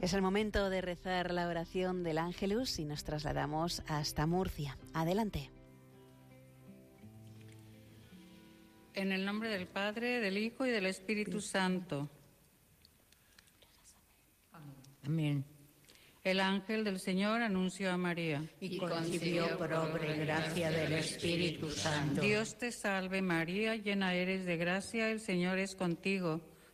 Es el momento de rezar la oración del Ángelus y nos trasladamos hasta Murcia. Adelante. En el nombre del Padre, del Hijo y del Espíritu Santo. Amén. El ángel del Señor anunció a María. Y concibió por obra y gracia del Espíritu Santo. Dios te salve María, llena eres de gracia, el Señor es contigo.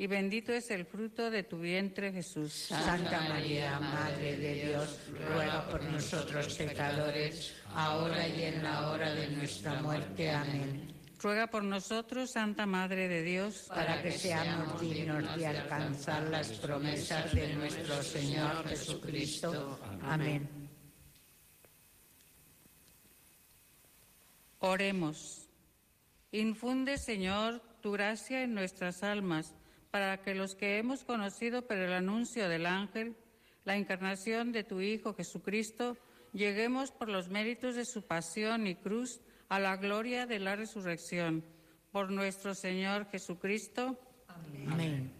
y bendito es el fruto de tu vientre, Jesús. Santa María, Madre de Dios, ruega por nosotros pecadores, ahora y en la hora de nuestra muerte. Amén. Ruega por nosotros, Santa Madre de Dios, para que seamos dignos de alcanzar las promesas de nuestro Señor Jesucristo. Amén. Oremos. Infunde, Señor, tu gracia en nuestras almas para que los que hemos conocido por el anuncio del ángel, la encarnación de tu Hijo Jesucristo, lleguemos por los méritos de su pasión y cruz a la gloria de la resurrección. Por nuestro Señor Jesucristo. Amén.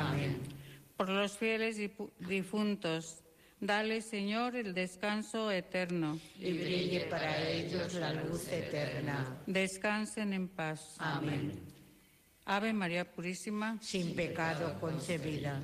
Amén. Por los fieles difuntos, dale, Señor, el descanso eterno. Y brille para ellos la luz eterna. Descansen en paz. Amén. Ave María Purísima, sin pecado concebida.